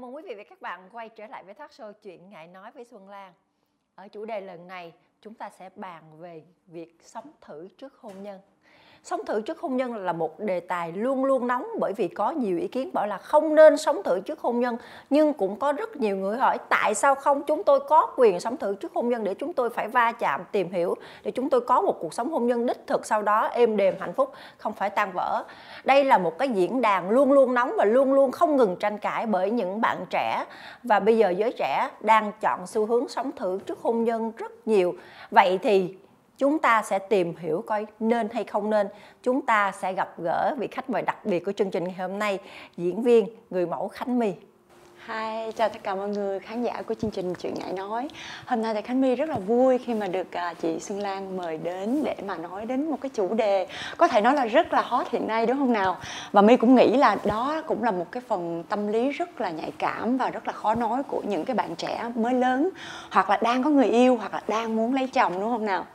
mừng quý vị và các bạn quay trở lại với Thác show chuyện ngại nói với Xuân Lan. Ở chủ đề lần này, chúng ta sẽ bàn về việc sống thử trước hôn nhân. Sống thử trước hôn nhân là một đề tài luôn luôn nóng bởi vì có nhiều ý kiến bảo là không nên sống thử trước hôn nhân nhưng cũng có rất nhiều người hỏi tại sao không chúng tôi có quyền sống thử trước hôn nhân để chúng tôi phải va chạm, tìm hiểu, để chúng tôi có một cuộc sống hôn nhân đích thực sau đó, êm đềm, hạnh phúc, không phải tan vỡ. Đây là một cái diễn đàn luôn luôn nóng và luôn luôn không ngừng tranh cãi bởi những bạn trẻ và bây giờ giới trẻ đang chọn xu hướng sống thử trước hôn nhân rất nhiều. Vậy thì chúng ta sẽ tìm hiểu coi nên hay không nên. Chúng ta sẽ gặp gỡ vị khách mời đặc biệt của chương trình ngày hôm nay diễn viên người mẫu khánh my. Hi, chào tất cả mọi người khán giả của chương trình Chuyện Ngại Nói. Hôm nay thì Khánh My rất là vui khi mà được à, chị Xuân Lan mời đến để mà nói đến một cái chủ đề Có thể nói là rất là hot hiện nay đúng không nào? Và My cũng nghĩ là đó cũng là một cái phần tâm lý rất là nhạy cảm và rất là khó nói của những cái bạn trẻ mới lớn Hoặc là đang có người yêu hoặc là đang muốn lấy chồng đúng không nào?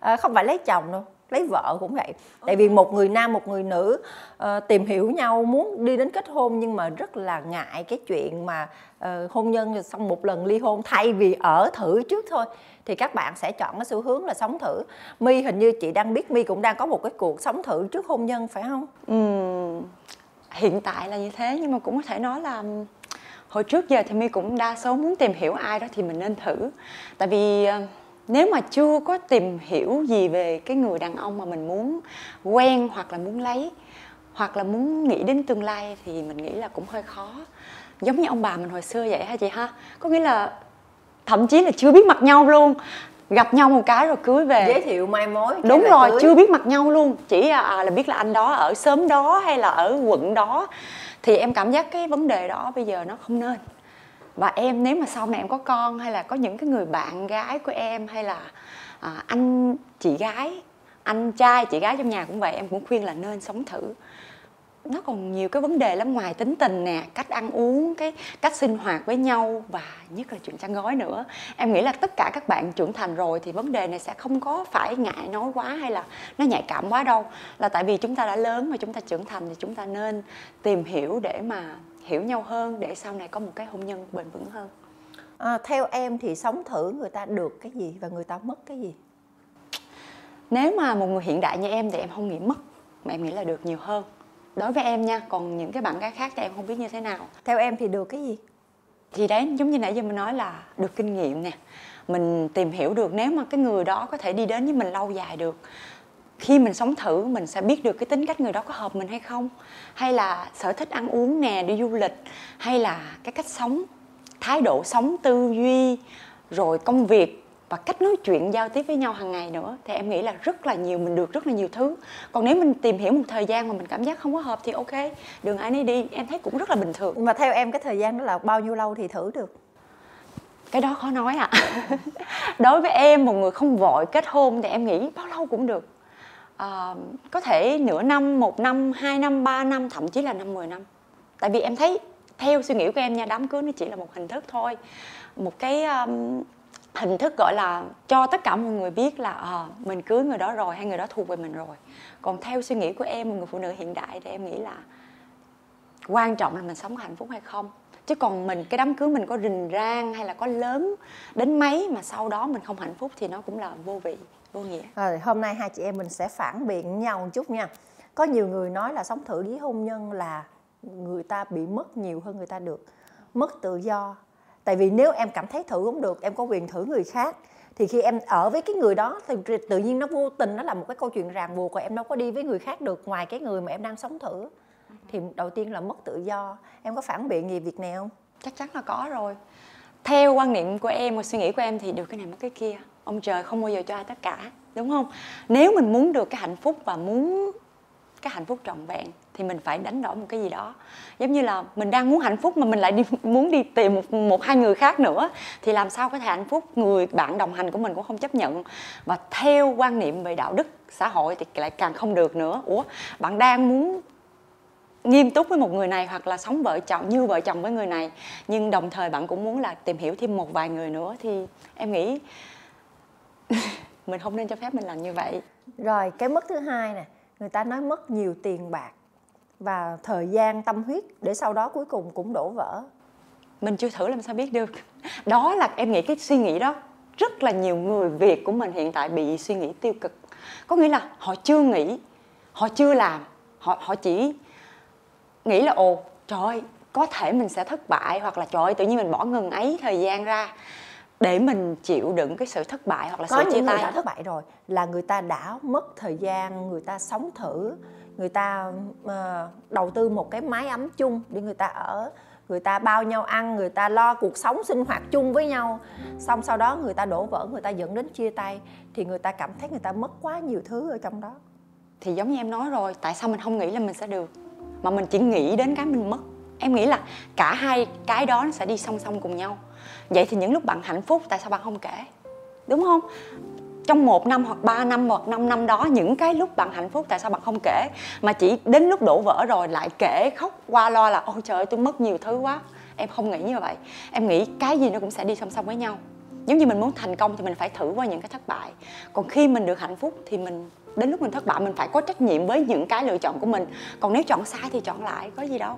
À, không phải lấy chồng đâu lấy vợ cũng vậy. Tại vì một người nam một người nữ uh, tìm hiểu nhau muốn đi đến kết hôn nhưng mà rất là ngại cái chuyện mà uh, hôn nhân xong một lần ly hôn thay vì ở thử trước thôi. Thì các bạn sẽ chọn cái xu hướng là sống thử. My hình như chị đang biết my cũng đang có một cái cuộc sống thử trước hôn nhân phải không? Ừ, hiện tại là như thế nhưng mà cũng có thể nói là hồi trước giờ thì my cũng đa số muốn tìm hiểu ai đó thì mình nên thử. Tại vì uh, nếu mà chưa có tìm hiểu gì về cái người đàn ông mà mình muốn quen hoặc là muốn lấy hoặc là muốn nghĩ đến tương lai thì mình nghĩ là cũng hơi khó. Giống như ông bà mình hồi xưa vậy hả chị ha? Có nghĩa là thậm chí là chưa biết mặt nhau luôn. Gặp nhau một cái rồi cưới về. Giới thiệu mai mối đúng rồi cưới. chưa biết mặt nhau luôn. Chỉ à, à, là biết là anh đó ở xóm đó hay là ở quận đó. Thì em cảm giác cái vấn đề đó bây giờ nó không nên và em nếu mà sau này em có con hay là có những cái người bạn gái của em hay là à, anh chị gái anh trai chị gái trong nhà cũng vậy em cũng khuyên là nên sống thử. Nó còn nhiều cái vấn đề lắm ngoài tính tình nè cách ăn uống cái cách sinh hoạt với nhau và nhất là chuyện chăn gói nữa. Em nghĩ là tất cả các bạn trưởng thành rồi thì vấn đề này sẽ không có phải ngại nói quá hay là nó nhạy cảm quá đâu. Là tại vì chúng ta đã lớn và chúng ta trưởng thành thì chúng ta nên tìm hiểu để mà hiểu nhau hơn để sau này có một cái hôn nhân bền vững hơn? À, theo em thì sống thử người ta được cái gì và người ta mất cái gì? Nếu mà một người hiện đại như em thì em không nghĩ mất mà em nghĩ là được nhiều hơn. Đối với em nha còn những cái bạn gái khác thì em không biết như thế nào. Theo em thì được cái gì? Thì đấy giống như nãy giờ mình nói là được kinh nghiệm nè. Mình tìm hiểu được nếu mà cái người đó có thể đi đến với mình lâu dài được khi mình sống thử mình sẽ biết được cái tính cách người đó có hợp mình hay không. Hay là sở thích ăn uống nè đi du lịch hay là cái cách sống thái độ sống tư duy rồi công việc và cách nói chuyện giao tiếp với nhau hàng ngày nữa thì em nghĩ là rất là nhiều mình được rất là nhiều thứ. Còn nếu mình tìm hiểu một thời gian mà mình cảm giác không có hợp thì ok đường ai nấy đi em thấy cũng rất là bình thường. Mà theo em cái thời gian đó là bao nhiêu lâu thì thử được? Cái đó khó nói ạ. À. đối với em một người không vội kết hôn thì em nghĩ bao lâu cũng được uh, có thể nửa năm một năm hai năm ba năm thậm chí là năm mười năm. Tại vì em thấy theo suy nghĩ của em nha đám cưới nó chỉ là một hình thức thôi. Một cái um, hình thức gọi là cho tất cả mọi người biết là à, mình cưới người đó rồi hay người đó thuộc về mình rồi. Còn theo suy nghĩ của em một người phụ nữ hiện đại thì em nghĩ là quan trọng là mình sống hạnh phúc hay không. Chứ còn mình cái đám cưới mình có rình rang hay là có lớn đến mấy mà sau đó mình không hạnh phúc thì nó cũng là vô vị vô nghĩa. Rồi hôm nay hai chị em mình sẽ phản biện nhau một chút nha. Có nhiều người nói là sống thử với hôn nhân là người ta bị mất nhiều hơn người ta được mất tự do. Tại vì nếu em cảm thấy thử không được em có quyền thử người khác. Thì khi em ở với cái người đó thì tự nhiên nó vô tình nó là một cái câu chuyện ràng buộc và em đâu có đi với người khác được ngoài cái người mà em đang sống thử. Thì đầu tiên là mất tự do. Em có phản biện gì việc này không? Chắc chắn là có rồi. Theo quan niệm của em và suy nghĩ của em thì được cái này mất cái kia ông trời không bao giờ cho ai tất cả, đúng không? Nếu mình muốn được cái hạnh phúc và muốn cái hạnh phúc trọn vẹn, thì mình phải đánh đổi một cái gì đó. Giống như là mình đang muốn hạnh phúc mà mình lại đi muốn đi tìm một một hai người khác nữa, thì làm sao có thể hạnh phúc? Người bạn đồng hành của mình cũng không chấp nhận. Và theo quan niệm về đạo đức xã hội thì lại càng không được nữa. Ủa, bạn đang muốn nghiêm túc với một người này hoặc là sống vợ chồng, như vợ chồng với người này, nhưng đồng thời bạn cũng muốn là tìm hiểu thêm một vài người nữa, thì em nghĩ mình không nên cho phép mình làm như vậy. Rồi cái mất thứ hai nè người ta nói mất nhiều tiền bạc và thời gian tâm huyết để sau đó cuối cùng cũng đổ vỡ. Mình chưa thử làm sao biết được. Đó là em nghĩ cái suy nghĩ đó rất là nhiều người việt của mình hiện tại bị suy nghĩ tiêu cực. Có nghĩa là họ chưa nghĩ họ chưa làm họ họ chỉ nghĩ là ồ trời ơi có thể mình sẽ thất bại hoặc là trời ơi tự nhiên mình bỏ ngừng ấy thời gian ra để mình chịu đựng cái sự thất bại hoặc là có sự chia người tay đã thất bại rồi là người ta đã mất thời gian người ta sống thử người ta ờ, đầu tư một cái mái ấm chung để người ta ở người ta bao nhau ăn người ta lo cuộc sống sinh hoạt chung với nhau. Xong sau đó người ta đổ vỡ người ta dẫn đến chia tay thì người ta cảm thấy người ta mất quá nhiều thứ ở trong đó. Thì giống như em nói rồi tại sao mình không nghĩ là mình sẽ được? Mà mình chỉ nghĩ đến cái mình mất. Em nghĩ là cả hai cái đó nó sẽ đi song song cùng nhau vậy thì những lúc bạn hạnh phúc, tại sao bạn không kể? Đúng không? Trong một năm hoặc ba năm hoặc năm năm đó, những cái lúc bạn hạnh phúc, tại sao bạn không kể? Mà chỉ đến lúc đổ vỡ rồi lại kể, khóc qua lo là, ôi trời ơi, tôi mất nhiều thứ quá. Em không nghĩ như vậy. Em nghĩ cái gì nó cũng sẽ đi song song với nhau. Giống như mình muốn thành công thì mình phải thử qua những cái thất bại. Còn khi mình được hạnh phúc thì mình, đến lúc mình thất bại, mình phải có trách nhiệm với những cái lựa chọn của mình. Còn nếu chọn sai thì chọn lại, có gì đâu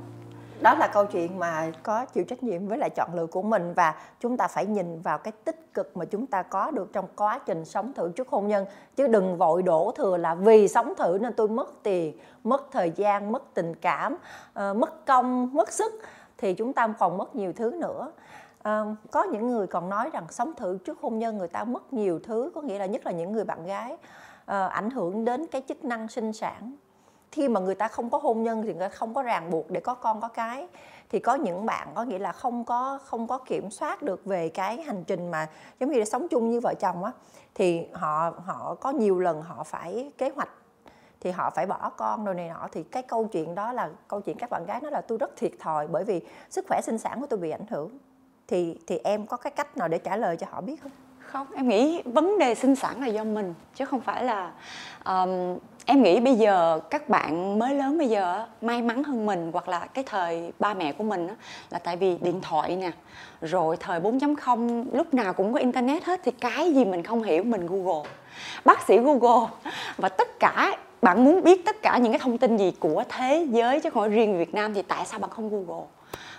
đó là câu chuyện mà có chịu trách nhiệm với lại chọn lựa của mình và chúng ta phải nhìn vào cái tích cực mà chúng ta có được trong quá trình sống thử trước hôn nhân. Chứ đừng vội đổ thừa là vì sống thử nên tôi mất tiền mất thời gian mất tình cảm ờ, mất công mất sức thì chúng ta còn mất nhiều thứ nữa. À, có những người còn nói rằng sống thử trước hôn nhân người ta mất nhiều thứ có nghĩa là nhất là những người bạn gái à, ảnh hưởng đến cái chức năng sinh sản khi mà người ta không có hôn nhân thì người ta không có ràng buộc để có con có cái. Thì có những bạn có nghĩa là không có không có kiểm soát được về cái hành trình mà giống như là sống chung như vợ chồng á thì họ họ có nhiều lần họ phải kế hoạch thì họ phải bỏ con rồi này nọ. Thì cái câu chuyện đó là câu chuyện các bạn gái nói là tôi rất thiệt thòi bởi vì sức khỏe sinh sản của tôi bị ảnh hưởng. Thì thì em có cái cách nào để trả lời cho họ biết không? Không em nghĩ vấn đề sinh sản là do mình chứ không phải là um, em nghĩ bây giờ các bạn mới lớn bây giờ may mắn hơn mình hoặc là cái thời ba mẹ của mình là tại vì điện thoại nè, rồi thời 4.0 lúc nào cũng có internet hết thì cái gì mình không hiểu mình google. Bác sĩ google và tất cả, bạn muốn biết tất cả những cái thông tin gì của thế giới chứ không phải riêng Việt Nam thì tại sao bạn không google?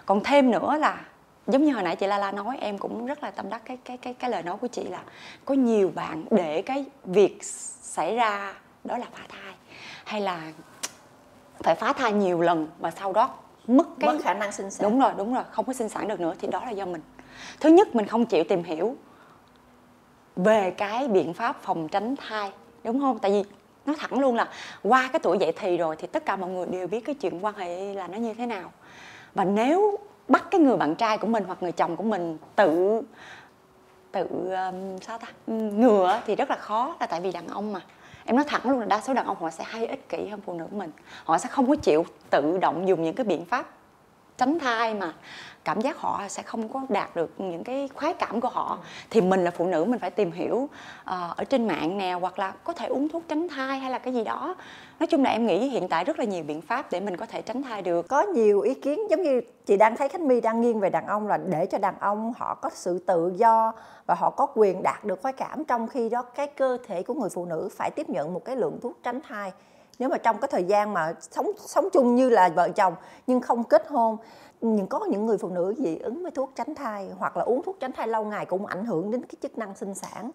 Còn thêm nữa là, giống như hồi nãy chị La La nói, em cũng rất là tâm đắc cái cái cái cái lời nói của chị là có nhiều bạn để cái việc xảy ra đó là phá thai. Hay là phải phá thai nhiều lần và sau đó mất cái mất khả năng sinh sản. Đúng rồi đúng rồi không có sinh sản được nữa thì đó là do mình. Thứ nhất mình không chịu tìm hiểu về cái biện pháp phòng tránh thai đúng không? Tại vì nói thẳng luôn là qua cái tuổi dậy thì rồi thì tất cả mọi người đều biết cái chuyện quan hệ là nó như thế nào. Và nếu bắt cái người bạn trai của mình hoặc người chồng của mình tự tự um, sao ta? Ngừa thì rất là khó là tại vì đàn ông mà em nói thẳng luôn là đa số đàn ông họ sẽ hay ích kỷ hơn phụ nữ mình. Họ sẽ không có chịu tự động dùng những cái biện pháp tránh thai mà cảm giác họ sẽ không có đạt được những cái khoái cảm của họ thì mình là phụ nữ mình phải tìm hiểu uh, ở trên mạng nè hoặc là có thể uống thuốc tránh thai hay là cái gì đó. Nói chung là em nghĩ hiện tại rất là nhiều biện pháp để mình có thể tránh thai được. Có nhiều ý kiến giống như chị đang thấy khánh my đang nghiêng về đàn ông là để cho đàn ông họ có sự tự do và họ có quyền đạt được khoái cảm trong khi đó cái cơ thể của người phụ nữ phải tiếp nhận một cái lượng thuốc tránh thai nếu mà trong cái thời gian mà sống sống chung như là vợ chồng nhưng không kết hôn nhưng có những người phụ nữ dị ứng với thuốc tránh thai hoặc là uống thuốc tránh thai lâu ngày cũng ảnh hưởng đến cái chức năng sinh sản.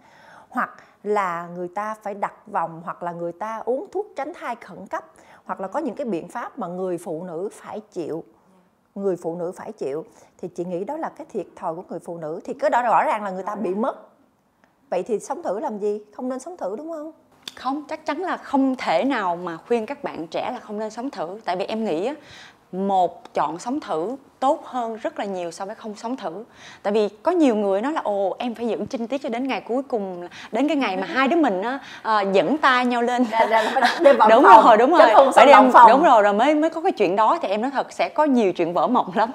Hoặc là người ta phải đặt vòng hoặc là người ta uống thuốc tránh thai khẩn cấp hoặc là có những cái biện pháp mà người phụ nữ phải chịu người phụ nữ phải chịu thì chị nghĩ đó là cái thiệt thòi của người phụ nữ. Thì cái đó rõ ràng là người ta bị mất. Vậy thì sống thử làm gì? Không nên sống thử đúng không không chắc chắn là không thể nào mà khuyên các bạn trẻ là không nên sống thử. Tại vì em nghĩ một chọn sống thử tốt hơn rất là nhiều so với không sống thử. Tại vì có nhiều người nói là ồ em phải giữ trinh tiết cho đến ngày cuối cùng đến cái ngày mà hai đứa mình á à, dẫn tay nhau lên. Đúng phòng, rồi. đúng rồi phải đem đúng rồi rồi mới mới có cái chuyện đó thì em nói thật sẽ có nhiều chuyện vỡ mộng lắm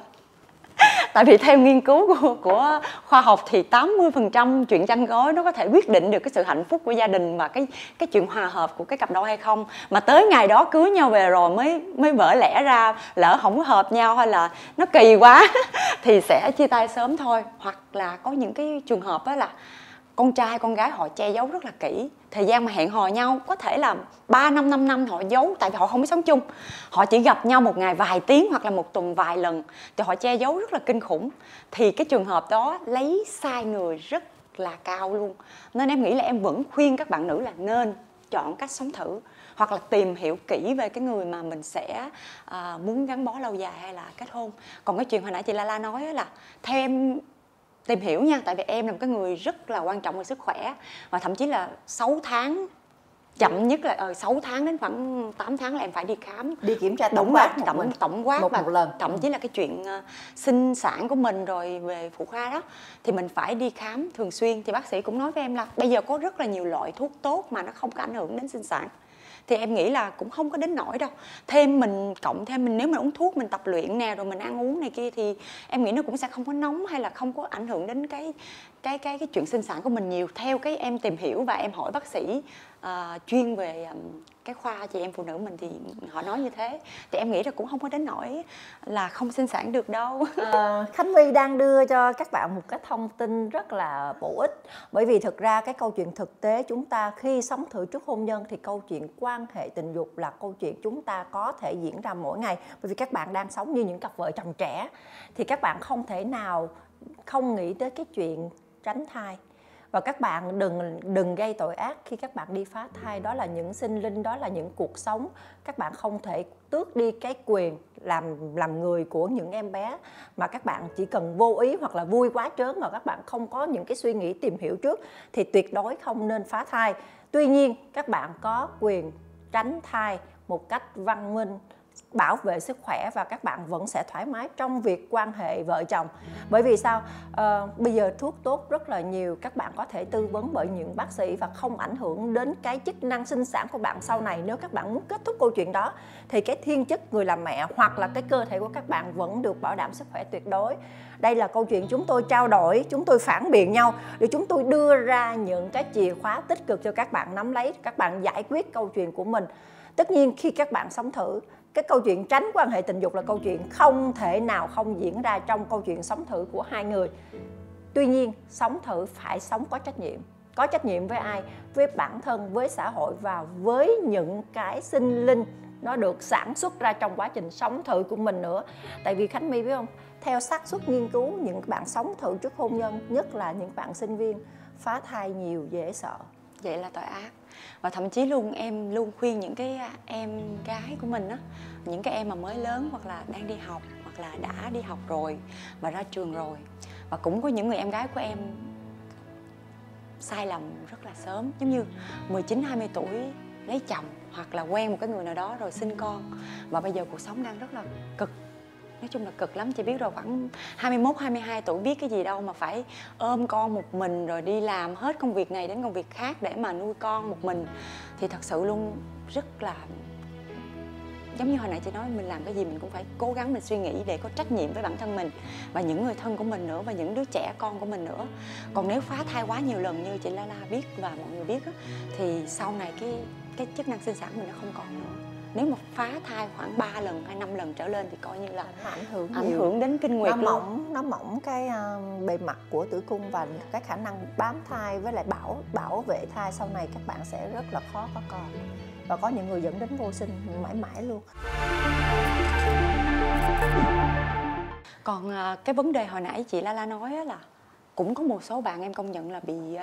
tại vì theo nghiên cứu của, của khoa học thì 80% chuyện chăn gối nó có thể quyết định được cái sự hạnh phúc của gia đình và cái cái chuyện hòa hợp của cái cặp đôi hay không. Mà tới ngày đó cưới nhau về rồi mới mới vỡ lẽ ra lỡ không có hợp nhau hay là nó kỳ quá thì sẽ chia tay sớm thôi. Hoặc là có những cái trường hợp đó là con trai con gái họ che giấu rất là kỹ. Thời gian mà hẹn hò nhau có thể là 3 năm 5 năm họ giấu tại vì họ không biết sống chung. Họ chỉ gặp nhau một ngày vài tiếng hoặc là một tuần vài lần thì họ che giấu rất là kinh khủng. Thì cái trường hợp đó lấy sai người rất là cao luôn. Nên em nghĩ là em vẫn khuyên các bạn nữ là nên chọn cách sống thử hoặc là tìm hiểu kỹ về cái người mà mình sẽ à, muốn gắn bó lâu dài hay là kết hôn. Còn cái chuyện hồi nãy chị la la nói là theo em tìm hiểu nha tại vì em là một cái người rất là quan trọng về sức khỏe và thậm chí là 6 tháng chậm nhất là ờ, 6 tháng đến khoảng 8 tháng là em phải đi khám. Đi kiểm tra tổng quát tổng tổng quát một, và một lần. thậm chí là cái chuyện uh, sinh sản của mình rồi về phụ khoa đó thì mình phải đi khám thường xuyên. Thì bác sĩ cũng nói với em là bây giờ có rất là nhiều loại thuốc tốt mà nó không có ảnh hưởng đến sinh sản thì em nghĩ là cũng không có đến nỗi đâu. Thêm mình cộng thêm mình, nếu mình uống thuốc, mình tập luyện nè, rồi mình ăn uống này kia thì em nghĩ nó cũng sẽ không có nóng hay là không có ảnh hưởng đến cái cái cái cái chuyện sinh sản của mình nhiều theo cái em tìm hiểu và em hỏi bác sĩ uh, chuyên về um, cái khoa chị em phụ nữ mình thì họ nói như thế. Thì em nghĩ là cũng không có đến nỗi là không sinh sản được đâu. À, khánh my đang đưa cho các bạn một cái thông tin rất là bổ ích. Bởi vì thực ra cái câu chuyện thực tế chúng ta khi sống thử trước hôn nhân thì câu chuyện quan hệ tình dục là câu chuyện chúng ta có thể diễn ra mỗi ngày. Bởi vì các bạn đang sống như những cặp vợ chồng trẻ thì các bạn không thể nào không nghĩ tới cái chuyện tránh thai. Và các bạn đừng đừng gây tội ác khi các bạn đi phá thai. Đó là những sinh linh, đó là những cuộc sống. Các bạn không thể tước đi cái quyền làm làm người của những em bé mà các bạn chỉ cần vô ý hoặc là vui quá trớn mà các bạn không có những cái suy nghĩ tìm hiểu trước thì tuyệt đối không nên phá thai. Tuy nhiên, các bạn có quyền tránh thai một cách văn minh bảo vệ sức khỏe và các bạn vẫn sẽ thoải mái trong việc quan hệ vợ chồng. Bởi vì sao? À, bây giờ thuốc tốt rất là nhiều các bạn có thể tư vấn bởi những bác sĩ và không ảnh hưởng đến cái chức năng sinh sản của bạn sau này. Nếu các bạn muốn kết thúc câu chuyện đó thì cái thiên chức người làm mẹ hoặc là cái cơ thể của các bạn vẫn được bảo đảm sức khỏe tuyệt đối. Đây là câu chuyện chúng tôi trao đổi chúng tôi phản biện nhau để chúng tôi đưa ra những cái chìa khóa tích cực cho các bạn nắm lấy các bạn giải quyết câu chuyện của mình. Tất nhiên khi các bạn sống thử cái câu chuyện tránh quan hệ tình dục là câu chuyện không thể nào không diễn ra trong câu chuyện sống thử của hai người. Tuy nhiên, sống thử phải sống có trách nhiệm. Có trách nhiệm với ai? Với bản thân, với xã hội và với những cái sinh linh nó được sản xuất ra trong quá trình sống thử của mình nữa. Tại vì khánh my biết không? Theo xác suất nghiên cứu, những bạn sống thử trước hôn nhân, nhất là những bạn sinh viên, phá thai nhiều dễ sợ. Vậy là tội ác và thậm chí luôn em luôn khuyên những cái à, em gái của mình á, những cái em mà mới lớn hoặc là đang đi học hoặc là đã đi học rồi và ra trường rồi. Và cũng có những người em gái của em sai lầm rất là sớm, giống như 19 20 tuổi lấy chồng hoặc là quen một cái người nào đó rồi sinh con. Và bây giờ cuộc sống đang rất là cực nói chung là cực lắm chị biết rồi khoảng 21 22 tuổi biết cái gì đâu mà phải ôm con một mình rồi đi làm hết công việc này đến công việc khác để mà nuôi con một mình. Thì thật sự luôn rất là giống như hồi nãy chị nói mình làm cái gì mình cũng phải cố gắng mình suy nghĩ để có trách nhiệm với bản thân mình và những người thân của mình nữa và những đứa trẻ con của mình nữa. Còn nếu phá thai quá nhiều lần như chị La La biết và mọi người biết đó, thì sau này cái cái chức năng sinh sản mình nó không còn nữa nếu mà phá thai khoảng 3 lần hay 5 lần trở lên thì coi như là nó ảnh hưởng ảnh nhiều. hưởng đến kinh nguyệt nó luôn. mỏng nó mỏng cái uh, bề mặt của tử cung và cái khả năng bám thai với lại bảo bảo vệ thai sau này các bạn sẽ rất là khó có con. Và có những người dẫn đến vô sinh mãi mãi luôn. Còn uh, cái vấn đề hồi nãy chị La La nói là cũng có một số bạn em công nhận là bị uh,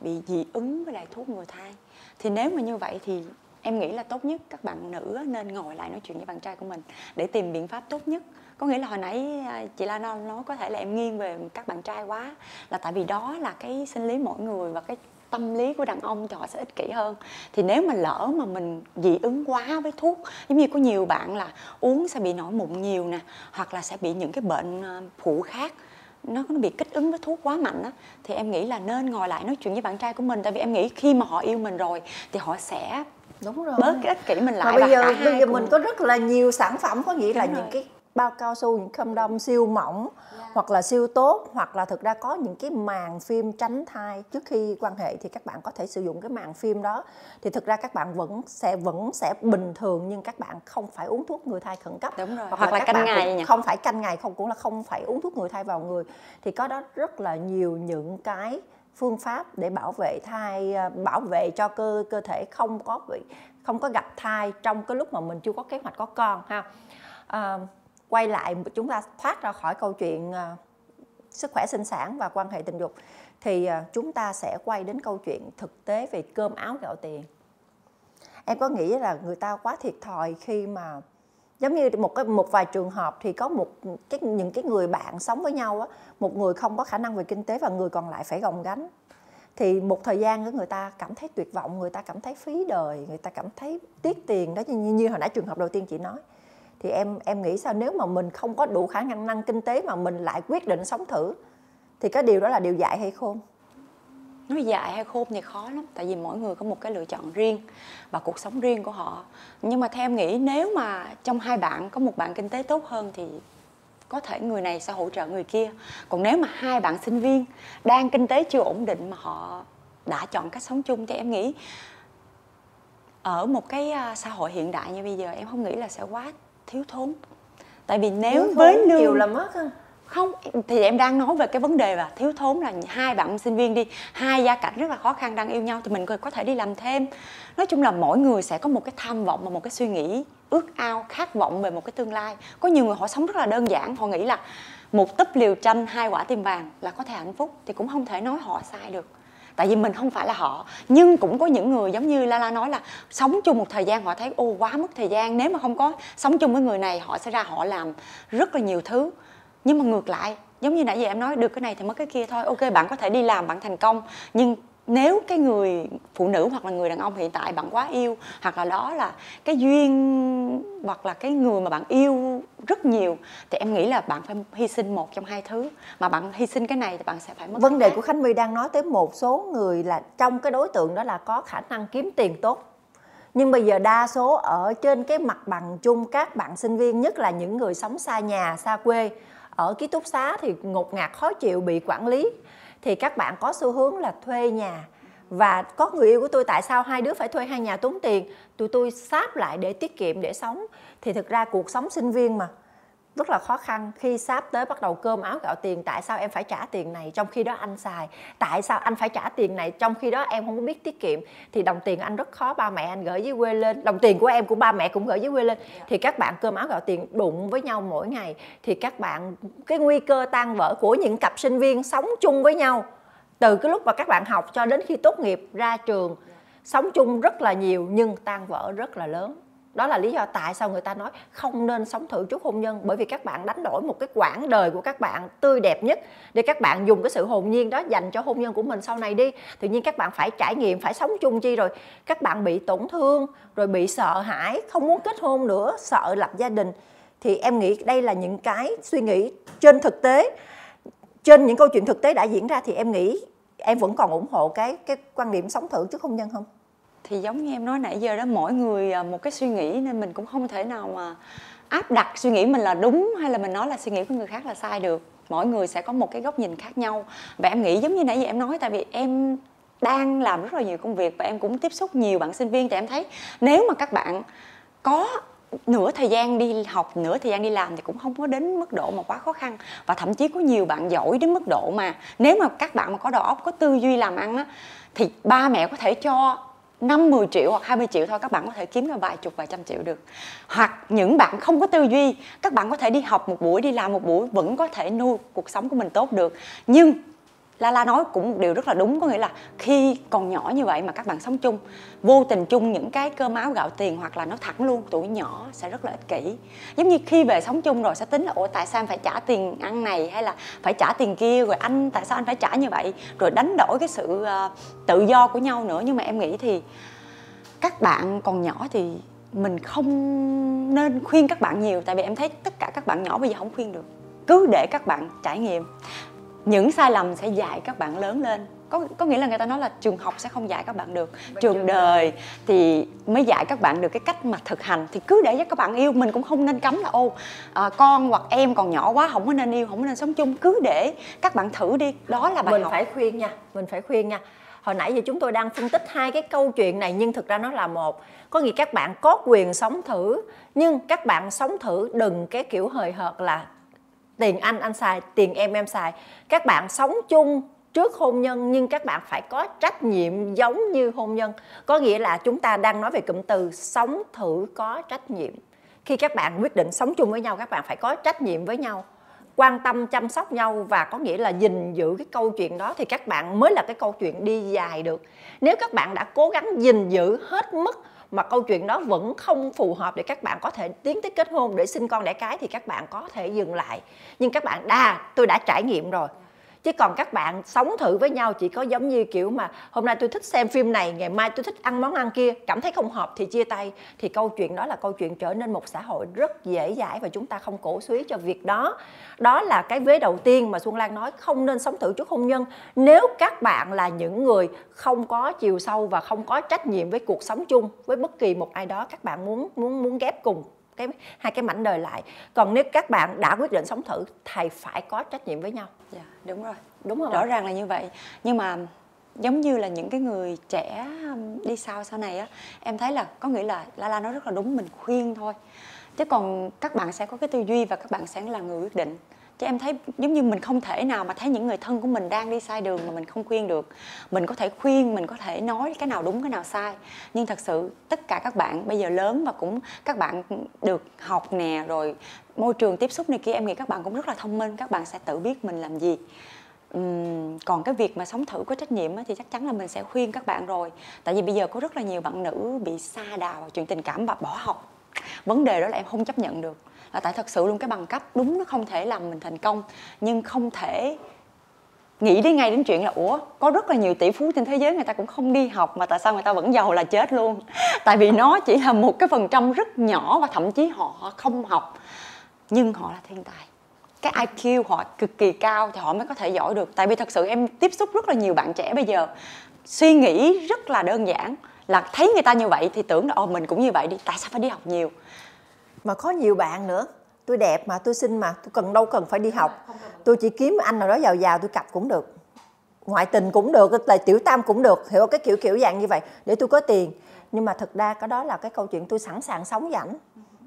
bị dị ứng với lại thuốc ngừa thai. Thì nếu mà như vậy thì em nghĩ là tốt nhất các bạn nữ nên ngồi lại nói chuyện với bạn trai của mình để tìm biện pháp tốt nhất. Có nghĩa là hồi nãy à, chị La nói có thể là em nghiêng về các bạn trai quá, là tại vì đó là cái sinh lý mỗi người và cái tâm lý của đàn ông thì họ sẽ ích kỷ hơn. Thì nếu mà lỡ mà mình dị ứng quá với thuốc, giống như có nhiều bạn là uống sẽ bị nổi mụn nhiều nè, hoặc là sẽ bị những cái bệnh à, phụ khác, nó nó bị kích ứng với thuốc quá mạnh á, thì em nghĩ là nên ngồi lại nói chuyện với bạn trai của mình. Tại vì em nghĩ khi mà họ yêu mình rồi thì họ sẽ đúng rồi bớt cái ích kỷ mình lại mà bây giờ bây giờ cùng... mình có rất là nhiều sản phẩm có nghĩa là Đúng những rồi. cái bao cao su những condom siêu mỏng hoặc là siêu tốt hoặc là thực ra có những cái màng phim tránh thai trước khi quan hệ thì các bạn có thể sử dụng cái màng phim đó thì thực ra các bạn vẫn sẽ vẫn sẽ bình thường nhưng các bạn không phải uống thuốc ngừa thai khẩn cấp Đúng rồi. hoặc, Hoặc là các canh ngày nhỉ? không phải canh ngày không cũng là không phải uống thuốc ngừa thai vào người thì có đó rất là nhiều những cái phương pháp để bảo vệ thai ờ, bảo vệ cho cơ cơ thể không có bị không có gặp thai trong cái lúc mà mình chưa có kế hoạch có con ha. À, quay lại chúng ta thoát ra khỏi câu chuyện à, sức khỏe sinh sản và quan hệ tình dục thì à, chúng ta sẽ quay đến câu chuyện thực tế về cơm áo gạo tiền. Em có nghĩ là người ta quá thiệt thòi khi mà giống như một cái một vài trường hợp thì có một cái những cái người bạn sống với nhau á một người không có khả năng về kinh tế và người còn lại phải gồng gánh. Thì một thời gian người ta cảm thấy tuyệt vọng người ta cảm thấy phí đời người ta cảm thấy tiếc tiền đó như, như hồi nãy trường hợp đầu tiên chị nói. Thì em em nghĩ sao nếu mà mình không có đủ khả năng năng kinh tế mà mình lại quyết định sống thử thì cái điều đó là điều dạy hay không nói dại hay khôn thì khó lắm tại vì mỗi người có một cái lựa chọn riêng và cuộc sống riêng của họ. Nhưng mà theo em nghĩ nếu mà trong hai bạn có một bạn kinh tế tốt hơn thì có thể người này sẽ hỗ trợ người kia. Còn nếu mà hai bạn sinh viên đang kinh tế chưa ổn định mà họ đã chọn cách sống chung thì em nghĩ ở một cái à, xã hội hiện đại như bây giờ em không nghĩ là sẽ quá thiếu thốn. Tại vì nếu Thiếu với lương nhiều là mất ha không, thì em đang nói về cái vấn đề là thiếu thốn là hai bạn sinh viên đi, hai gia cảnh rất là khó khăn đang yêu nhau thì mình có thể đi làm thêm. Nói chung là mỗi người sẽ có một cái tham vọng và một cái suy nghĩ ước ao, khát vọng về một cái tương lai. Có nhiều người họ sống rất là đơn giản, họ nghĩ là một túp liều tranh, hai quả tim vàng là có thể hạnh phúc, thì cũng không thể nói họ sai được. Tại vì mình không phải là họ, nhưng cũng có những người giống như la la nói là sống chung một thời gian họ thấy, ô, quá mất thời gian, nếu mà không có sống chung với người này, họ sẽ ra họ làm rất là nhiều thứ nhưng mà ngược lại giống như nãy giờ em nói được cái này thì mất cái kia thôi. Ok bạn có thể đi làm bạn thành công. Nhưng nếu cái người phụ nữ hoặc là người đàn ông hiện tại bạn quá yêu hoặc là đó là cái duyên hoặc là cái người mà bạn yêu rất nhiều thì em nghĩ là bạn phải hy sinh một trong hai thứ. Mà bạn hy sinh cái này thì bạn sẽ phải mất vấn đề cái của khác. khánh my đang nói tới một số người là trong cái đối tượng đó là có khả năng kiếm tiền tốt. Nhưng bây giờ đa số ở trên cái mặt bằng chung các bạn sinh viên nhất là những người sống xa nhà xa quê ở ký túc xá thì ngột ngạt, khó chịu, bị quản lý. Thì các bạn có xu hướng là thuê nhà. Và có người yêu của tôi tại sao hai đứa phải thuê hai nhà tốn tiền? Tụi tôi sáp lại để tiết kiệm, để sống. Thì thực ra cuộc sống sinh viên mà rất là khó khăn khi sáp tới bắt đầu cơm áo gạo tiền. Tại sao em phải trả tiền này trong khi đó anh xài? Tại sao anh phải trả tiền này trong khi đó em không có biết tiết kiệm? Thì đồng tiền anh rất khó ba mẹ anh gửi dưới quê lên. Đồng tiền của em của ba mẹ cũng gửi dưới quê lên. Thì các bạn cơm áo gạo tiền đụng với nhau mỗi ngày. Thì các bạn cái nguy cơ tan vỡ của những cặp sinh viên sống chung với nhau từ cái lúc mà các bạn học cho đến khi tốt nghiệp ra trường sống chung rất là nhiều nhưng tan vỡ rất là lớn đó là lý do tại sao người ta nói không nên sống thử trước hôn nhân. Bởi vì các bạn đánh đổi một cái quãng đời của các bạn tươi đẹp nhất để các bạn dùng cái sự hồn nhiên đó dành cho hôn nhân của mình sau này đi. Tự nhiên các bạn phải trải nghiệm, phải sống chung chi rồi các bạn bị tổn thương, rồi bị sợ hãi, không muốn kết hôn nữa, sợ lập gia đình. Thì em nghĩ đây là những cái suy nghĩ trên thực tế, trên những câu chuyện thực tế đã diễn ra thì em nghĩ em vẫn còn ủng hộ cái cái quan điểm sống thử trước hôn nhân không? Thì giống như em nói nãy giờ đó, mỗi người à, một cái suy nghĩ nên mình cũng không thể nào mà áp đặt suy nghĩ mình là đúng hay là mình nói là suy nghĩ của người khác là sai được. Mỗi người sẽ có một cái góc nhìn khác nhau. Và em nghĩ giống như nãy giờ em nói, tại vì em đang làm rất là nhiều công việc và em cũng tiếp xúc nhiều bạn sinh viên, thì em thấy nếu mà các bạn có nửa thời gian đi học, nửa thời gian đi làm thì cũng không có đến mức độ mà quá khó khăn. Và thậm chí có nhiều bạn giỏi đến mức độ mà nếu mà các bạn mà có đầu óc, có tư duy làm ăn á, thì ba mẹ có thể cho 5 10 triệu hoặc 20 triệu thôi, các bạn có thể kiếm ra vài chục, vài trăm triệu được. Hoặc những bạn không có tư duy, các bạn có thể đi học một buổi, đi làm một buổi, vẫn có thể nuôi cuộc sống của mình tốt được. Nhưng La La nói cũng một điều rất là đúng có nghĩa là khi còn nhỏ như vậy mà các bạn sống chung vô tình chung những cái cơm áo gạo tiền hoặc là nó thẳng luôn tuổi nhỏ sẽ rất là ích kỷ. Giống như khi về sống chung rồi sẽ tính là ủa tại sao em phải trả tiền ăn này? Hay là phải trả tiền kia? Rồi anh tại sao anh phải trả như vậy? Rồi đánh đổi cái sự uh, tự do của nhau nữa. Nhưng mà em nghĩ thì các bạn còn nhỏ thì mình không nên khuyên các bạn nhiều. Tại vì em thấy tất cả các bạn nhỏ bây giờ không khuyên được. Cứ để các bạn trải nghiệm những sai lầm sẽ dạy các bạn lớn lên. Có có nghĩa là người ta nói là trường học sẽ không dạy các bạn được. Trường đời thì mới dạy các bạn được cái cách mà thực hành. Thì cứ để cho các bạn yêu mình cũng không nên cấm là ô à, con hoặc em còn nhỏ quá không có nên yêu không có nên sống chung. Cứ để các bạn thử đi. Đó là bài mình học. phải khuyên nha mình phải khuyên nha. Hồi nãy giờ chúng tôi đang phân tích hai cái câu chuyện này nhưng thực ra nó là một. Có nghĩa các bạn có quyền sống thử nhưng các bạn sống thử đừng cái kiểu hời hợt là tiền anh anh xài, tiền em em xài. Các bạn sống chung trước hôn nhân, nhưng các bạn phải có trách nhiệm giống như hôn nhân. Có nghĩa là chúng ta đang nói về cụm từ sống thử có trách nhiệm. Khi các bạn quyết định sống chung với nhau, các bạn phải có trách nhiệm với nhau, quan tâm, chăm sóc nhau. Và có nghĩa là gìn giữ cái câu chuyện đó thì các bạn mới là cái câu chuyện đi dài được. Nếu các bạn đã cố gắng gìn giữ hết mức mà câu chuyện đó vẫn không phù hợp để các bạn có thể tiến tới kết hôn, để sinh con đẻ cái thì các bạn có thể dừng lại. Nhưng các bạn đa tôi đã trải nghiệm rồi chứ còn các bạn sống thử với nhau chỉ có giống như kiểu mà hôm nay tôi thích xem phim này, ngày mai tôi thích ăn món ăn kia, cảm thấy không hợp thì chia tay. Thì câu chuyện đó là câu chuyện trở nên một xã hội rất dễ dãi và chúng ta không cổ suý cho việc đó. Đó là cái vế đầu tiên mà xuân lan nói, không nên sống thử trước hôn nhân. Nếu các bạn là những người không có chiều sâu và không có trách nhiệm với cuộc sống chung, với bất kỳ một ai đó, các bạn muốn muốn muốn ghép cùng cái hai cái mảnh đời lại. Còn nếu các bạn đã quyết định sống thử thầy phải có trách nhiệm với nhau. Dạ đúng rồi. Đúng không rõ ràng là như vậy. Nhưng mà giống như là những cái người trẻ um, đi sau sau này á em thấy là có nghĩa là la la nói rất là đúng mình khuyên thôi. Chứ còn các bạn sẽ có cái tư duy và các bạn sẽ là người quyết định chứ em thấy giống như mình không thể nào mà thấy những người thân của mình đang đi sai đường mà mình không khuyên được. Mình có thể khuyên mình có thể nói cái nào đúng cái nào sai. Nhưng thật sự tất cả các bạn bây giờ lớn và cũng các bạn được học nè rồi môi trường tiếp xúc này kia em nghĩ các bạn cũng rất là thông minh. Các bạn sẽ tự biết mình làm gì. Uhm, còn cái việc mà sống thử có trách nhiệm á, thì chắc chắn là mình sẽ khuyên các bạn rồi. Tại vì bây giờ có rất là nhiều bạn nữ bị xa đà vào chuyện tình cảm và bỏ học. Vấn đề đó là em không chấp nhận được là tại thật sự luôn cái bằng cấp đúng nó không thể làm mình thành công. Nhưng không thể nghĩ đến ngay đến chuyện là, ủa, có rất là nhiều tỷ phú trên thế giới người ta cũng không đi học mà tại sao người ta vẫn giàu là chết luôn? Tại vì nó chỉ là một cái phần trăm rất nhỏ và thậm chí họ không học. Nhưng họ là thiên tài. Cái IQ họ cực kỳ cao thì họ mới có thể giỏi được. Tại vì thật sự em tiếp xúc rất là nhiều bạn trẻ bây giờ. Suy nghĩ rất là đơn giản là thấy người ta như vậy thì tưởng là ồ mình cũng như vậy đi. Tại sao phải đi học nhiều? Mà có nhiều bạn nữa. Tôi đẹp mà tôi xinh mà tôi cần đâu cần phải đi học. Tôi chỉ kiếm anh nào đó giàu giàu tôi cặp cũng được. Ngoại tình cũng được là tiểu tam cũng được. Hiểu cái kiểu kiểu dạng như vậy để tôi có tiền. Nhưng mà thực ra cái đó là cái câu chuyện tôi sẵn sàng sống với ảnh.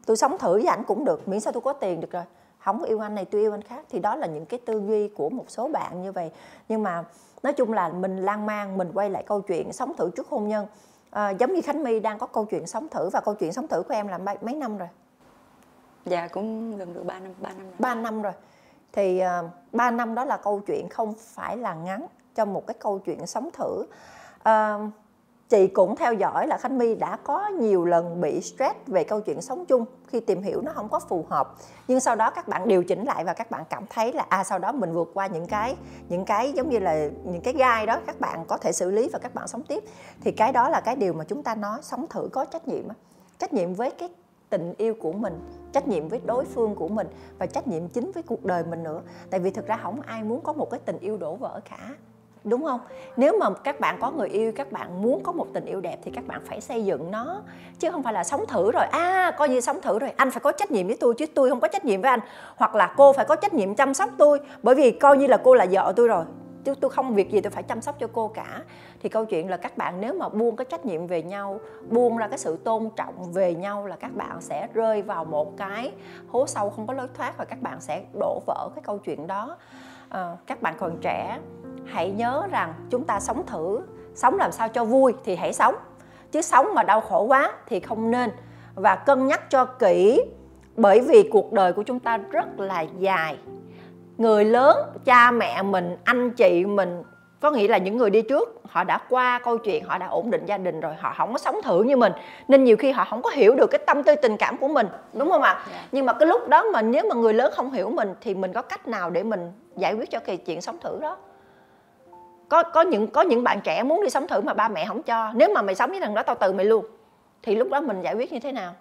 Tôi sống thử với ảnh cũng được miễn sao tôi có tiền được rồi. Không yêu anh này tôi yêu anh khác. Thì đó là những cái tư duy của một số bạn như vậy. Nhưng mà nói chung là mình lan man mình quay lại câu chuyện sống thử trước hôn nhân. À, giống như khánh my đang có câu chuyện sống thử và câu chuyện sống thử của em là mấy, mấy năm rồi dạ cũng gần được 3 năm 3 năm rồi. 3 năm rồi. Thì ờ, uh, 3 năm đó là câu chuyện không phải là ngắn trong một cái câu chuyện sống thử. Uh, chị cũng theo dõi là khánh my đã có nhiều lần bị stress về câu chuyện sống chung khi tìm hiểu nó không có phù hợp. Nhưng sau đó các bạn điều chỉnh lại và các bạn cảm thấy là à sau đó mình vượt qua những cái những cái giống như là những cái gai đó các bạn có thể xử lý và các bạn sống tiếp. Thì cái đó là cái điều mà chúng ta nói sống thử có trách nhiệm trách nhiệm với cái tình yêu của mình, trách nhiệm với đối phương của mình và trách nhiệm chính với cuộc đời mình nữa. Tại vì thực ra không ai muốn có một cái tình yêu đổ vỡ cả, đúng không? Nếu mà các bạn có người yêu, các bạn muốn có một tình yêu đẹp thì các bạn phải xây dựng nó, chứ không phải là sống thử rồi à coi như sống thử rồi, anh phải có trách nhiệm với tôi chứ tôi không có trách nhiệm với anh. Hoặc là, cô phải có trách nhiệm chăm sóc tôi, bởi vì coi như là cô là vợ tôi rồi chứ tôi không việc gì tôi phải chăm sóc cho cô cả. Thì câu chuyện là các bạn nếu mà buông cái trách nhiệm về nhau buông ra cái sự tôn trọng về nhau là các bạn sẽ rơi vào một cái hố sâu không có lối thoát và các bạn sẽ đổ vỡ cái câu chuyện đó. À, các bạn còn trẻ hãy nhớ rằng chúng ta sống thử. Sống làm sao cho vui thì hãy sống. Chứ sống mà đau khổ quá thì không nên. Và cân nhắc cho kỹ bởi vì cuộc đời của chúng ta rất là dài người lớn cha mẹ mình anh chị mình có nghĩa là những người đi trước họ đã qua câu chuyện họ đã ổn định gia đình rồi họ không có sống thử như mình. Nên nhiều khi họ không có hiểu được cái tâm tư tình cảm của mình đúng không ạ? Yeah. Dạ. nhưng mà cái lúc đó mà nếu mà người lớn không hiểu mình thì mình có cách nào để mình giải quyết cho cái chuyện sống thử đó? Có có những có những bạn trẻ muốn đi sống thử mà ba mẹ không cho. Nếu mà mày sống với thằng đó tao từ mày luôn. Thì lúc đó mình giải quyết như thế nào?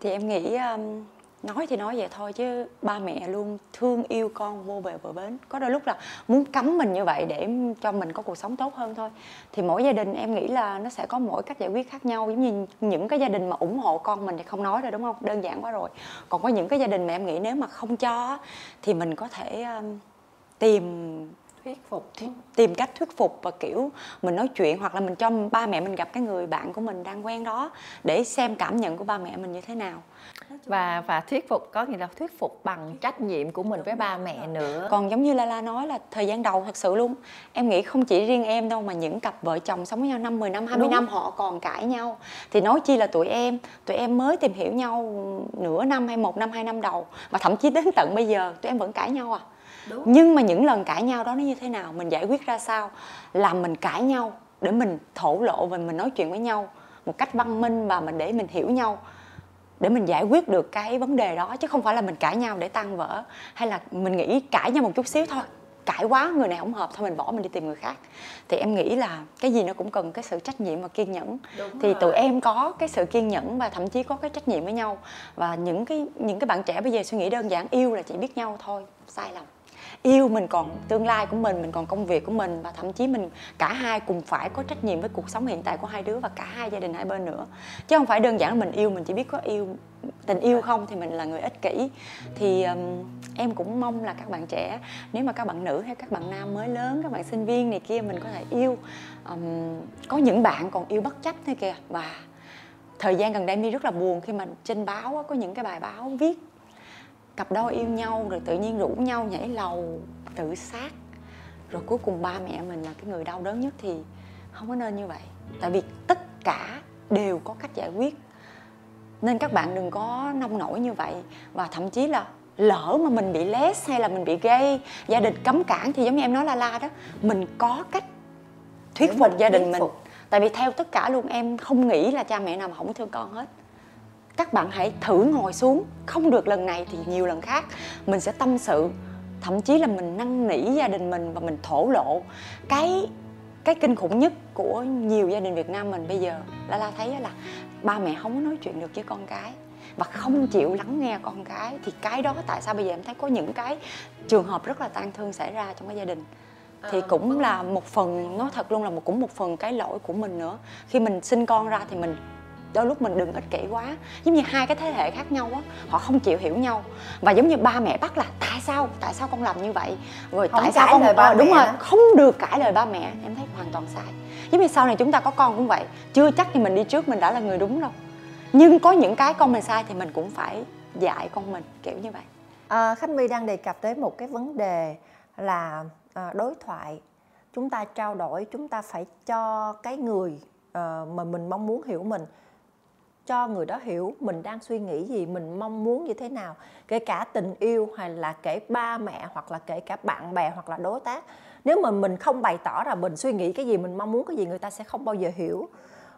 Thì em nghĩ um, nói thì nói vậy thôi chứ ba mẹ luôn thương yêu con vô bờ bờ bến. Có đôi lúc là muốn cấm mình như vậy để cho mình có cuộc sống tốt hơn thôi. Thì mỗi gia đình em nghĩ là nó sẽ có mỗi cách giải quyết khác nhau. Giống như những cái gia đình mà ủng hộ con mình thì không nói rồi đúng không? Đơn giản quá rồi. Còn có những cái gia đình mà em nghĩ nếu mà không cho thì mình có thể um, tìm thuyết phục tìm cách thuyết phục và kiểu mình nói chuyện hoặc là mình cho ba mẹ mình gặp cái người bạn của mình đang quen đó để xem cảm nhận của ba mẹ mình như thế nào và và thuyết phục có nghĩa là thuyết phục bằng trách nhiệm của mình với ba mẹ nữa. Còn giống như la la nói là thời gian đầu thật sự luôn. Em nghĩ không chỉ riêng em đâu mà những cặp vợ chồng sống với nhau năm 10 năm 20 Đúng. năm họ còn cãi nhau. Thì nói chi là tụi em tụi em mới tìm hiểu nhau nửa năm hay một năm hai năm đầu. Và thậm chí đến tận bây giờ tụi em vẫn cãi nhau à. Đúng. nhưng mà những lần cãi nhau đó nó như thế nào mình giải quyết ra sao? Là mình cãi nhau để mình thổ lộ và mình nói chuyện với nhau một cách văn minh và mình để mình hiểu nhau để mình giải quyết được cái vấn đề đó chứ không phải là mình cãi nhau để tan vỡ hay là mình nghĩ cãi nhau một chút xíu thôi cãi quá người này không hợp thôi mình bỏ mình đi tìm người khác. Thì em nghĩ là cái gì nó cũng cần cái sự trách nhiệm và kiên nhẫn. Đúng thì rồi. tụi em có cái sự kiên nhẫn và thậm chí có cái trách nhiệm với nhau. Và những cái những cái bạn trẻ bây giờ suy nghĩ đơn giản yêu là chỉ biết nhau thôi sai lầm yêu mình còn tương lai của mình mình còn công việc của mình và thậm chí mình cả hai cùng phải có trách nhiệm với cuộc sống hiện tại của hai đứa và cả hai gia đình hai bên nữa. Chứ không phải đơn giản là mình yêu mình chỉ biết có yêu tình yêu không thì mình là người ích kỷ. Thì um, em cũng mong là các bạn trẻ nếu mà các bạn nữ hay các bạn nam mới lớn các bạn sinh viên này kia mình có thể yêu um, có những bạn còn yêu bất chấp thôi kìa. Và thời gian gần đây mi rất là buồn khi mà trên báo có những cái bài báo viết cặp đôi yêu nhau rồi tự nhiên rủ nhau nhảy lầu tự sát. Rồi cuối cùng ba mẹ mình là cái người đau đớn nhất thì không có nên như vậy. Tại vì tất cả đều có cách giải quyết. Nên các bạn đừng có nông nổi như vậy. Và thậm chí là lỡ mà mình bị less hay là mình bị gay gia đình cấm cản thì giống như em nói la la đó mình có cách thuyết phục gia đình mình. tại vì theo tất cả luôn em không nghĩ là cha mẹ nào mà không thương con hết các bạn hãy thử ngồi xuống. Không được lần này thì nhiều lần khác. Mình sẽ tâm sự thậm chí là mình năn nỉ gia đình mình và mình thổ lộ. Cái cái kinh khủng nhất của nhiều gia đình Việt Nam mình bây giờ là la thấy là ba mẹ không có nói chuyện được với con cái và không chịu lắng nghe con cái. Thì cái đó tại sao bây giờ em thấy có những cái trường hợp rất là tang thương xảy ra trong cái gia đình. Thì Ờ, cũng vâng. là một phần nói thật luôn là một cũng một phần cái lỗi của mình nữa. Khi mình sinh con ra thì mình đôi lúc mình đừng ích kỷ quá. Giống như hai cái thế hệ khác nhau á họ không chịu hiểu nhau. Và giống như ba mẹ bắt là tại sao? Tại sao con làm như vậy? Rồi Không tại sao con lời ba Ờ, đúng rồi không được cãi lời ba mẹ. Em thấy hoàn toàn sai. Giống như sau này chúng ta có con cũng vậy chưa chắc thì mình đi trước mình đã là người đúng đâu. Nhưng có những cái con mình sai thì mình cũng phải dạy con mình kiểu như vậy. À, Khánh My đang đề cập tới một cái vấn đề là à, đối thoại. Chúng ta trao đổi, chúng ta phải cho cái người à, mà mình mong muốn hiểu mình cho người đó hiểu mình đang suy nghĩ gì, mình mong muốn như thế nào. Kể cả tình yêu hay là kể ba mẹ hoặc là kể cả bạn bè hoặc là đối tác. Nếu mà mình không bày tỏ ra mình suy nghĩ cái gì, mình mong muốn cái gì người ta sẽ không bao giờ hiểu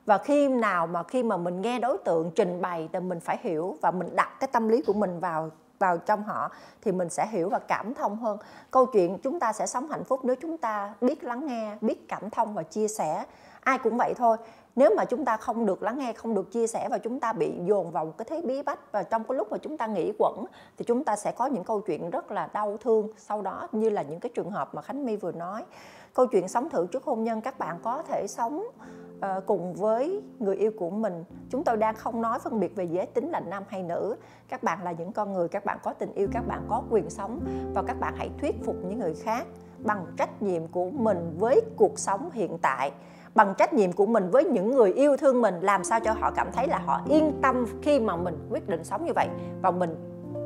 và khi nào mà khi mà mình nghe đối tượng trình bày thì mình phải hiểu và mình đặt cái tâm lý của mình vào vào trong họ thì mình sẽ hiểu và cảm thông hơn câu chuyện chúng ta sẽ sống hạnh phúc nếu chúng ta biết lắng nghe biết cảm thông và chia sẻ ai cũng vậy thôi nếu mà chúng ta không được lắng nghe không được chia sẻ và chúng ta bị dồn vào một cái thế bí bách và trong cái lúc mà chúng ta nghĩ quẩn thì chúng ta sẽ có những câu chuyện rất là đau thương. Sau đó như là những cái trường hợp mà khánh my vừa nói câu chuyện sống thử trước hôn nhân các bạn có thể sống uh, cùng với người yêu của mình. Chúng tôi đang không nói phân biệt về giới tính là nam hay nữ. Các bạn là những con người các bạn có tình yêu các bạn có quyền sống và các bạn hãy thuyết phục những người khác bằng trách nhiệm của mình với cuộc sống hiện tại bằng trách nhiệm của mình với những người yêu thương mình, làm sao cho họ cảm thấy là họ yên tâm khi mà mình quyết định sống như vậy. Và mình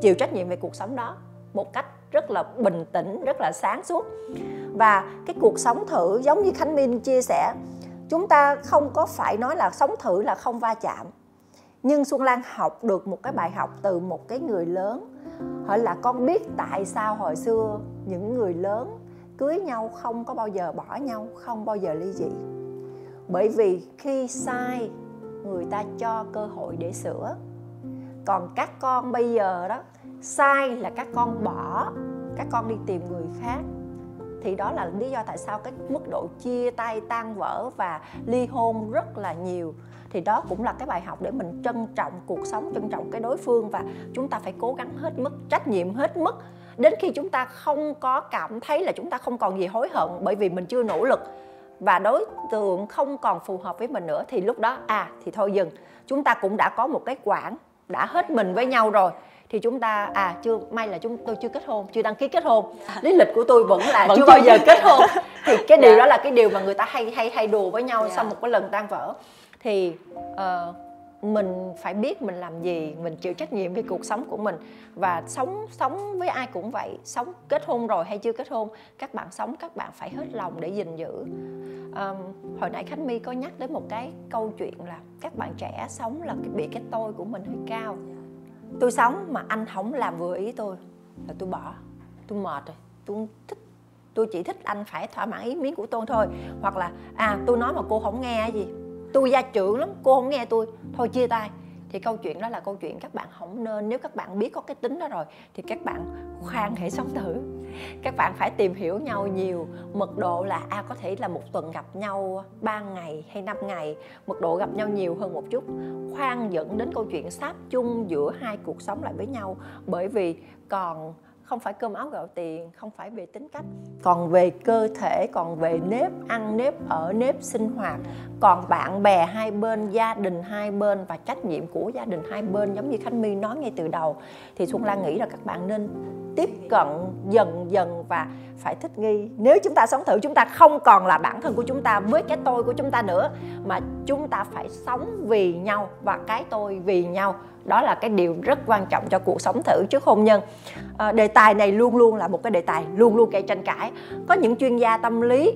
chịu trách nhiệm về cuộc sống đó một cách rất là bình tĩnh, rất là sáng suốt. Và cái cuộc sống thử, giống như khánh minh chia sẻ, chúng ta không có phải nói là sống thử là không va chạm. Nhưng xuân lan học được một cái bài học từ một cái người lớn. Hỏi là con biết tại sao hồi xưa những người lớn cưới nhau không có bao giờ bỏ nhau, không bao giờ ly dị? Bởi vì khi sai, người ta cho cơ hội để sửa. Còn các con bây giờ đó, sai là các con bỏ, các con đi tìm người khác. Thì đó là lý do tại sao cái mức độ chia tay, tan vỡ và ly hôn rất là nhiều. Thì đó cũng là cái bài học để mình trân trọng cuộc sống, trân trọng cái đối phương và chúng ta phải cố gắng hết mức, trách nhiệm hết mức. Đến khi chúng ta không có cảm thấy là chúng ta không còn gì hối hận bởi vì mình chưa nỗ lực và đối tượng không còn phù hợp với mình nữa thì lúc đó à thì thôi dừng. Chúng ta cũng đã có một cái quãng đã hết mình với nhau rồi thì chúng ta à chưa may là chúng tôi chưa kết hôn chưa đăng ký kết hôn. Lý lịch của tôi vẫn là Vẫn chưa bao giờ kết hôn. Thì cái điều Dạ. đó là cái điều mà người ta hay hay hay đùa với nhau Dạ. sau một cái lần tan vỡ. Thì ờ, mình phải biết mình làm gì mình chịu trách nhiệm với cuộc sống của mình. Và sống sống với ai cũng vậy sống kết hôn rồi hay chưa kết hôn các bạn sống các bạn phải hết lòng để gìn giữ. Um, hồi nãy khánh my có nhắc đến một cái câu chuyện là các bạn trẻ sống là bị cái tôi của mình hơi cao. Tôi sống mà anh không làm vừa ý tôi là tôi bỏ tôi mệt rồi tôi thích tôi chỉ thích anh phải thỏa mãn ý miếng của tôi thôi. Hoặc là à tôi nói mà cô không nghe gì tôi gia trưởng lắm, cô không nghe tôi. Thôi chia tay. Thì câu chuyện đó là câu chuyện các bạn không nên, nếu các bạn biết có cái tính đó rồi, thì các bạn khoan hãy sống thử. Các bạn phải tìm hiểu nhau nhiều. Mật độ là à có thể là một tuần gặp nhau ba ngày hay năm ngày. Mật độ gặp nhau nhiều hơn một chút. Khoan dẫn đến câu chuyện sáp chung giữa hai cuộc sống lại với nhau. Bởi vì còn không phải cơm áo gạo tiền, không phải về tính cách, còn về cơ thể, còn về nếp ăn, nếp ở, nếp sinh hoạt. Còn bạn bè hai bên, gia đình hai bên và trách nhiệm của gia đình hai bên, giống như khánh my nói ngay từ đầu. Thì xuân lan nghĩ là các bạn nên tiếp cận dần dần và phải thích nghi. Nếu chúng ta sống thử, chúng ta không còn là bản thân của chúng ta với cái tôi của chúng ta nữa, mà chúng ta phải sống vì nhau và cái tôi vì nhau đó là cái điều rất quan trọng cho cuộc sống thử trước hôn nhân. À, đề tài này luôn luôn là một cái đề tài luôn luôn gây tranh cãi. Có những chuyên gia tâm lý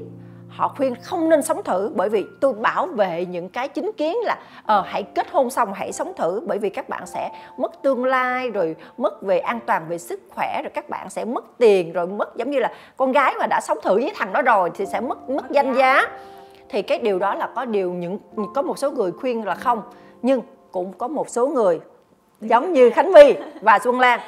họ khuyên không nên sống thử bởi vì tôi bảo vệ những cái chính kiến là ờ hãy kết hôn xong hãy sống thử bởi vì các bạn sẽ mất tương lai rồi mất về an toàn về sức khỏe rồi các bạn sẽ mất tiền rồi mất giống như là con gái mà đã sống thử với thằng đó rồi thì sẽ mất mất danh giá. Thì cái điều đó là có điều những có một số người khuyên là không nhưng cũng có một số người giống như khánh Vy và xuân lan.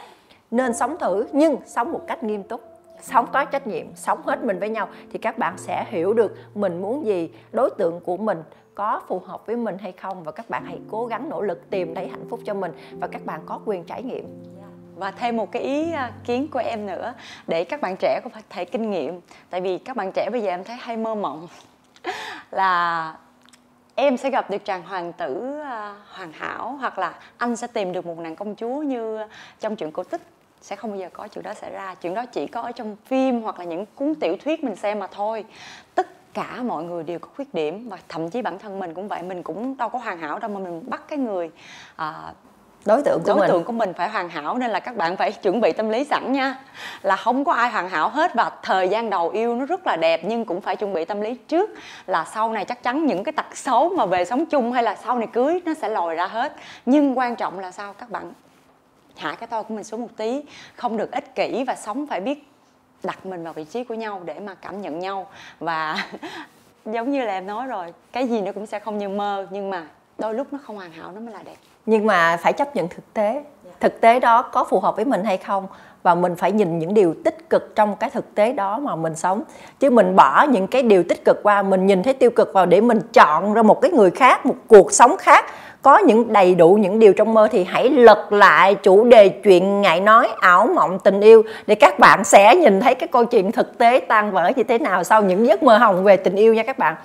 Nên sống thử, nhưng sống một cách nghiêm túc. Sống có trách nhiệm, sống hết mình với nhau thì các bạn sẽ hiểu được mình muốn gì, đối tượng của mình có phù hợp với mình hay không và các bạn hãy cố gắng nỗ lực tìm thấy hạnh phúc cho mình và các bạn có quyền trải nghiệm. Và thêm một cái ý à, kiến của em nữa, để các bạn trẻ có thể kinh nghiệm. Tại vì các bạn trẻ bây giờ em thấy hay mơ mộng. Là em sẽ gặp được chàng hoàng tử à, hoàn hảo hoặc là anh sẽ tìm được một nàng công chúa như trong chuyện cổ tích. Sẽ không bao giờ có chuyện đó xảy ra. Chuyện đó chỉ có ở trong phim hoặc là những cuốn tiểu thuyết mình xem mà thôi. Tất cả mọi người đều có khuyết điểm và thậm chí bản thân mình cũng vậy. Mình cũng đâu có hoàn hảo đâu mà mình bắt cái người à, đối tượng của đối mình. tượng của mình phải hoàn hảo nên là các bạn phải chuẩn bị tâm lý sẵn nha. Là không có ai hoàn hảo hết và thời gian đầu yêu nó rất là đẹp nhưng cũng phải chuẩn bị tâm lý trước. Là sau này chắc chắn những cái tật xấu mà về sống chung hay là sau này cưới nó sẽ lòi ra hết. Nhưng quan trọng là sao? Các bạn hạ cái tôi của mình xuống một tí không được ích kỷ và sống phải biết đặt mình vào vị trí của nhau để mà cảm nhận nhau. Và giống như là em nói rồi cái gì nó cũng sẽ không như mơ nhưng mà đôi lúc nó không hoàn hảo nó mới là đẹp nhưng mà phải chấp nhận thực tế. Thực tế đó có phù hợp với mình hay không? Và mình phải nhìn những điều tích cực trong cái thực tế đó mà mình sống. Chứ mình bỏ những cái điều tích cực qua, mình nhìn thấy tiêu cực vào để mình chọn ra một cái người khác, một cuộc sống khác, có những đầy đủ những điều trong mơ thì hãy lật lại chủ đề chuyện ngại nói, ảo mộng, tình yêu, để các bạn sẽ nhìn thấy cái câu chuyện thực tế tan vỡ như thế nào sau những giấc mơ hồng về tình yêu nha các bạn.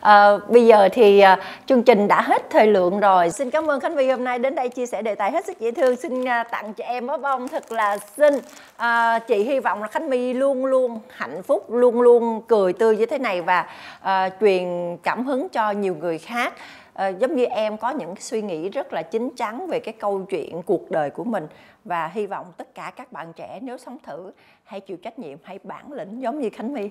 À, bây giờ thì à, chương trình đã hết thời lượng rồi. Xin cảm ơn Khánh Vy hôm nay đến đây chia sẻ đề tài hết sức dễ thương. Xin à, tặng cho em bó bông thật là xinh. À, chị hy vọng là Khánh My luôn luôn hạnh phúc, luôn luôn cười tươi như thế này và à, truyền cảm hứng cho nhiều người khác. À, giống như em có những suy nghĩ rất là chín chắn về cái câu chuyện cuộc đời của mình và hy vọng tất cả các bạn trẻ nếu sống thử hãy chịu trách nhiệm hãy bản lĩnh giống như Khánh My.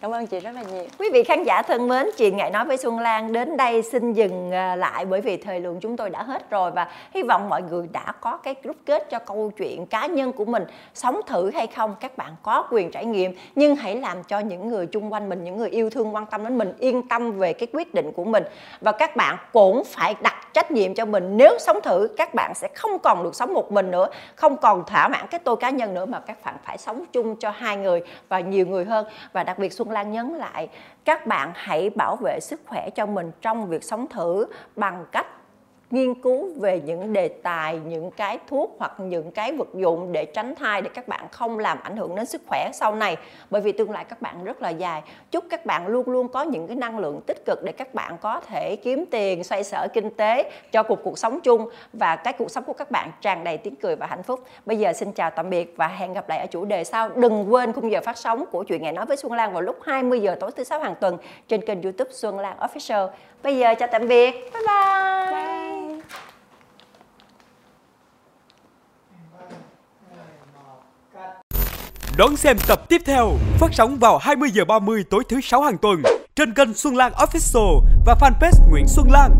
Cảm ơn chị rất là nhiều. Quý vị khán giả thân mến, chị ngại nói với Xuân Lan đến đây xin dừng à, lại bởi vì thời lượng chúng tôi đã hết rồi và hy vọng mọi người đã có cái rút kết cho câu chuyện cá nhân của mình sống thử hay không các bạn có quyền trải nghiệm nhưng hãy làm cho những người chung quanh mình, những người yêu thương quan tâm đến mình yên tâm về cái quyết định của mình và các bạn cũng phải đặt trách nhiệm cho mình. Nếu sống thử, các bạn sẽ không còn được sống một mình nữa, không còn thỏa mãn cái tôi cá nhân nữa mà các bạn phải sống chung cho hai người và nhiều người hơn. Và đặc biệt Xuân Lan nhấn lại, các bạn hãy bảo vệ sức khỏe cho mình trong việc sống thử bằng cách nghiên cứu về những đề tài những cái thuốc hoặc những cái vật dụng để tránh thai để các bạn không làm ảnh hưởng đến sức khỏe sau này. Bởi vì tương lai các bạn rất là dài. Chúc các bạn luôn luôn có những cái năng lượng tích cực để các bạn có thể kiếm tiền xoay sở kinh tế cho cuộc cuộc sống chung và cái cuộc sống của các bạn tràn đầy tiếng cười và hạnh phúc. Bây giờ xin chào tạm biệt và hẹn gặp lại ở chủ đề sau. Đừng quên khung giờ phát sóng của chuyện ngày nói với Xuân Lan vào lúc 20 giờ tối thứ sáu hàng tuần trên kênh YouTube Xuân Lan Official. Bây giờ chào tạm biệt. Bye bye, bye. Đón xem tập tiếp theo phát sóng vào 20 giờ 30 tối thứ sáu hàng tuần trên kênh Xuân Lan Official và fanpage Nguyễn Xuân Lan.